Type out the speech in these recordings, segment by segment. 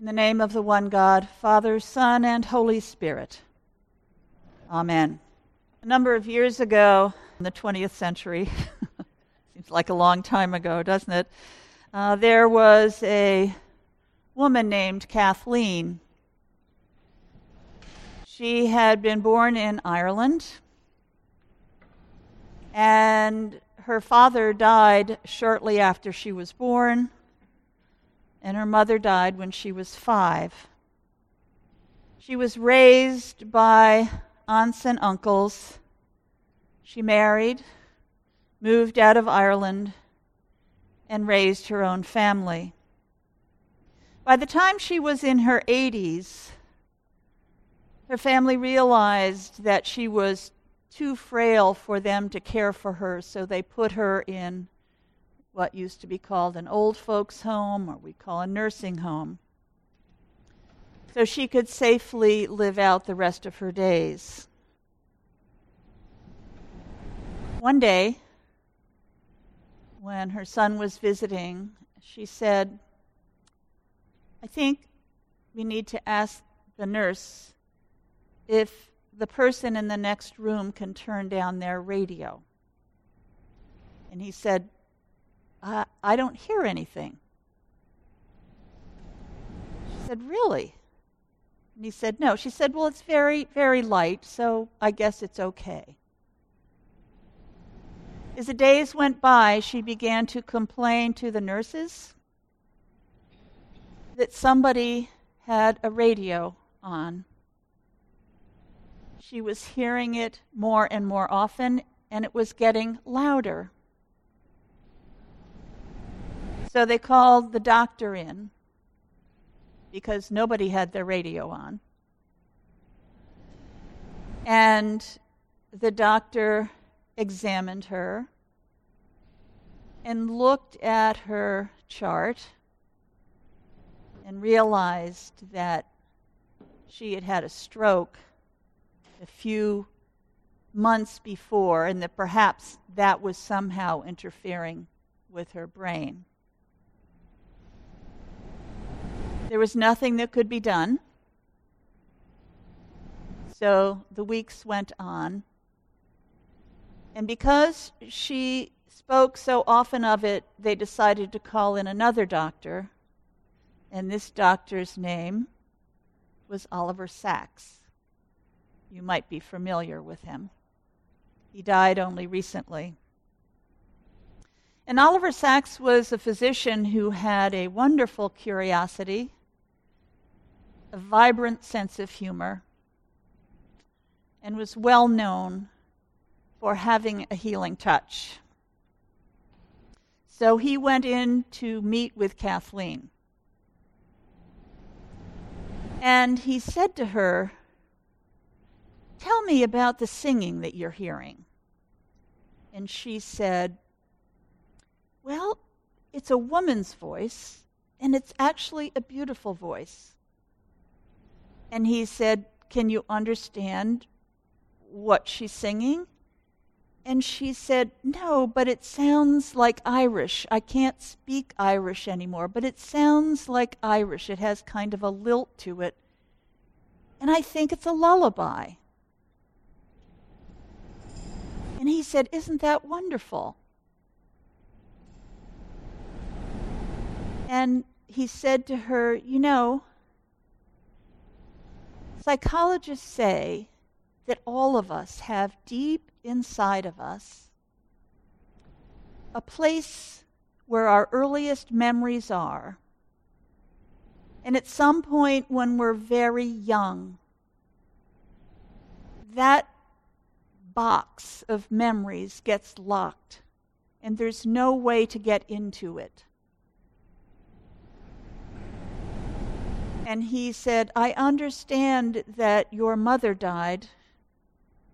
In the name of the one God, Father, Son, and Holy Spirit. Amen. A number of years ago, in the 20th century, seems like a long time ago, doesn't it? Uh, there was a woman named Kathleen. She had been born in Ireland, and her father died shortly after she was born and her mother died when she was five. She was raised by aunts and uncles. She married, moved out of Ireland, and raised her own family. By the time she was in her 80s, her family realized that she was too frail for them to care for her, so they put her in what used to be called an old folks' home, or we call a nursing home, so she could safely live out the rest of her days. One day, when her son was visiting, she said, I think we need to ask the nurse if the person in the next room can turn down their radio. And he said, I, I don't hear anything. She said, Really? And he said, No. She said, Well, it's very, very light, so I guess it's okay. As the days went by, she began to complain to the nurses that somebody had a radio on. She was hearing it more and more often, and it was getting louder. So they called the doctor in because nobody had their radio on. And the doctor examined her and looked at her chart and realized that she had had a stroke a few months before and that perhaps that was somehow interfering with her brain. There was nothing that could be done. So the weeks went on. And because she spoke so often of it, they decided to call in another doctor. And this doctor's name was Oliver Sacks. You might be familiar with him. He died only recently. And Oliver Sacks was a physician who had a wonderful curiosity a vibrant sense of humor, and was well known for having a healing touch. So he went in to meet with Kathleen. And he said to her, Tell me about the singing that you're hearing. And she said, Well, it's a woman's voice, and it's actually a beautiful voice. And he said, Can you understand what she's singing? And she said, No, but it sounds like Irish. I can't speak Irish anymore, but it sounds like Irish. It has kind of a lilt to it. And I think it's a lullaby. And he said, Isn't that wonderful? And he said to her, You know, Psychologists say that all of us have deep inside of us a place where our earliest memories are. And at some point when we're very young, that box of memories gets locked, and there's no way to get into it. And he said, I understand that your mother died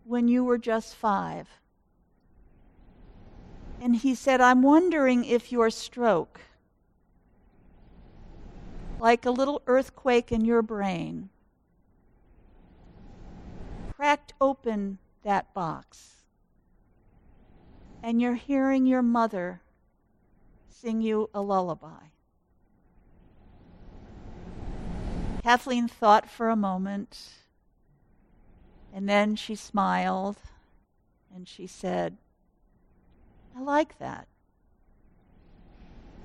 when you were just five. And he said, I'm wondering if your stroke, like a little earthquake in your brain, cracked open that box. And you're hearing your mother sing you a lullaby. Kathleen thought for a moment, and then she smiled and she said, I like that.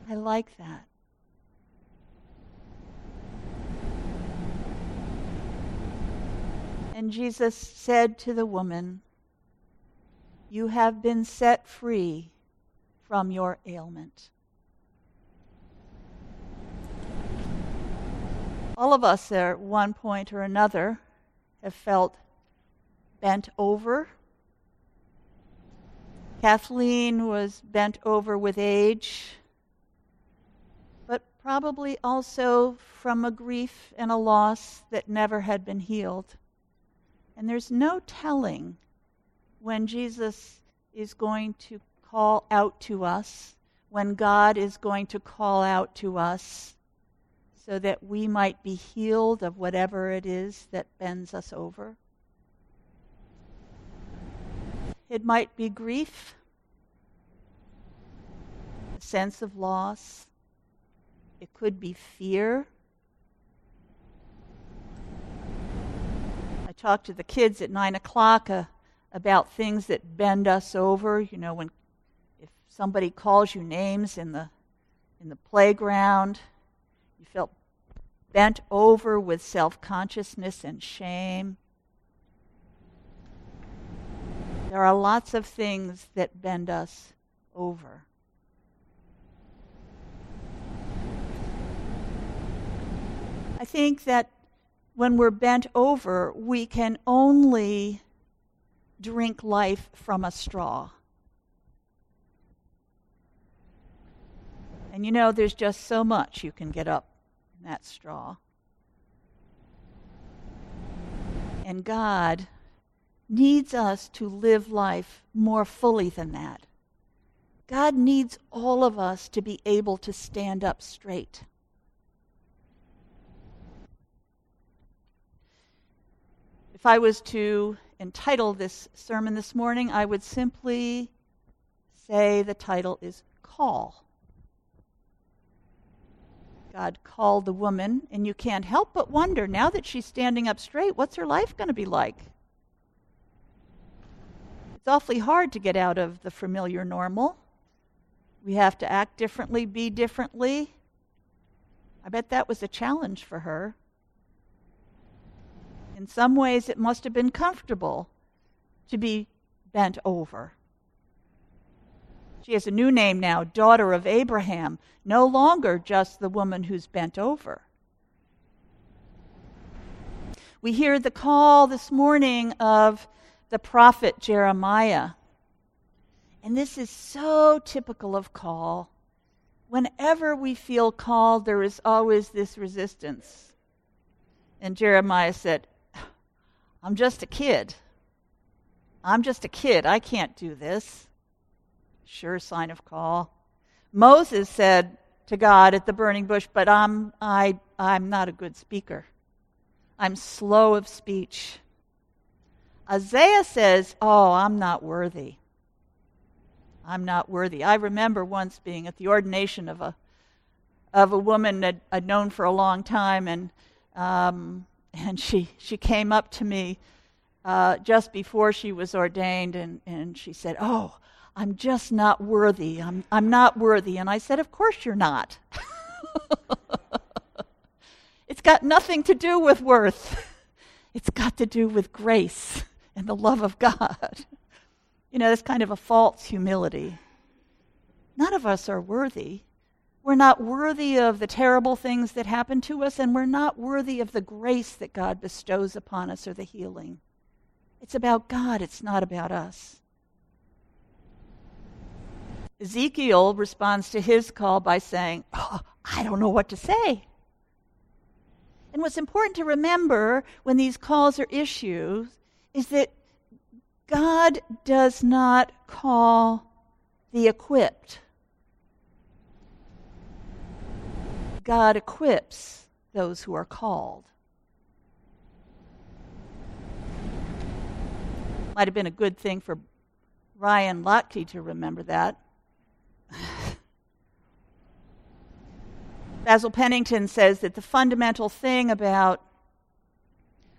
I like that. And Jesus said to the woman, You have been set free from your ailment. All of us there at one point or another have felt bent over. Kathleen was bent over with age, but probably also from a grief and a loss that never had been healed. And there's no telling when Jesus is going to call out to us, when God is going to call out to us so that we might be healed of whatever it is that bends us over. It might be grief, a sense of loss. It could be fear. I talked to the kids at 9 o'clock uh, about things that bend us over. You know, when if somebody calls you names in the, in the playground, you felt bent over with self consciousness and shame. There are lots of things that bend us over. I think that when we're bent over, we can only drink life from a straw. And you know, there's just so much you can get up that straw. And God needs us to live life more fully than that. God needs all of us to be able to stand up straight. If I was to entitle this sermon this morning, I would simply say the title is Call. God called the woman, and you can't help but wonder now that she's standing up straight, what's her life going to be like? It's awfully hard to get out of the familiar normal. We have to act differently, be differently. I bet that was a challenge for her. In some ways, it must have been comfortable to be bent over. She has a new name now, daughter of Abraham, no longer just the woman who's bent over. We hear the call this morning of the prophet Jeremiah. And this is so typical of call. Whenever we feel called, there is always this resistance. And Jeremiah said, I'm just a kid. I'm just a kid. I can't do this sure sign of call. Moses said to God at the burning bush, But I'm, I, I'm not a good speaker. I'm slow of speech. Isaiah says, Oh, I'm not worthy. I'm not worthy. I remember once being at the ordination of a of a woman that I'd known for a long time, and um, and she she came up to me uh, just before she was ordained, and and she said, "Oh, I'm just not worthy. I'm, I'm not worthy. And I said, Of course you're not. it's got nothing to do with worth, it's got to do with grace and the love of God. You know, that's kind of a false humility. None of us are worthy. We're not worthy of the terrible things that happen to us, and we're not worthy of the grace that God bestows upon us or the healing. It's about God, it's not about us. Ezekiel responds to his call by saying, oh, I don't know what to say. And what's important to remember when these calls are issued is that God does not call the equipped. God equips those who are called. Might have been a good thing for Ryan Lochte to remember that. Basil Pennington says that the fundamental thing about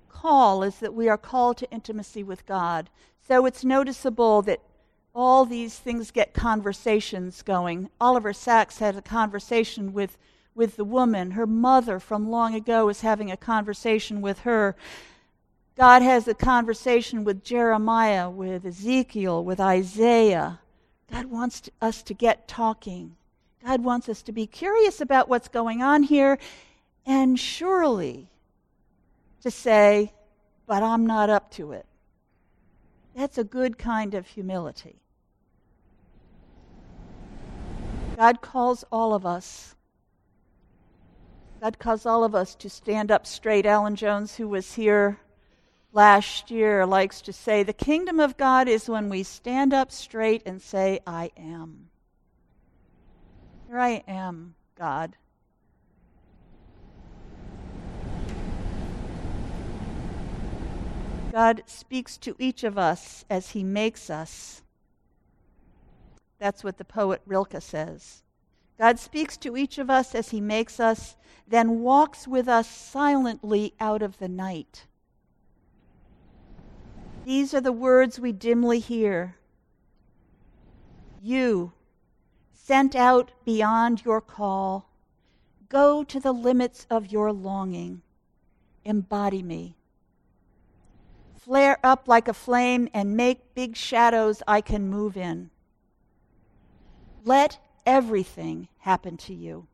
call is that we are called to intimacy with God. So it's noticeable that all these things get conversations going. Oliver Sacks had a conversation with, with the woman. Her mother from long ago is having a conversation with her. God has a conversation with Jeremiah, with Ezekiel, with Isaiah. God wants us to get talking. God wants us to be curious about what's going on here and surely to say, but I'm not up to it. That's a good kind of humility. God calls all of us. God calls all of us to stand up straight. Alan Jones, who was here last year, likes to say the kingdom of God is when we stand up straight and say, I am. Here I am, God. God speaks to each of us as He makes us. That's what the poet Rilke says. God speaks to each of us as He makes us, then walks with us silently out of the night. These are the words we dimly hear. You, sent out beyond your call, go to the limits of your longing. Embody me flare up like a flame and make big shadows I can move in. Let everything happen to you.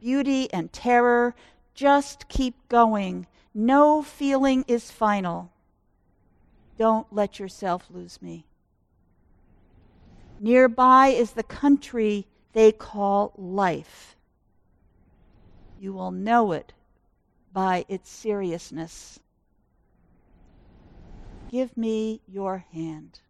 Beauty and terror, just keep going. No feeling is final. Don't let yourself lose me. Nearby is the country they call life. You will know it by its seriousness. Give me your hand.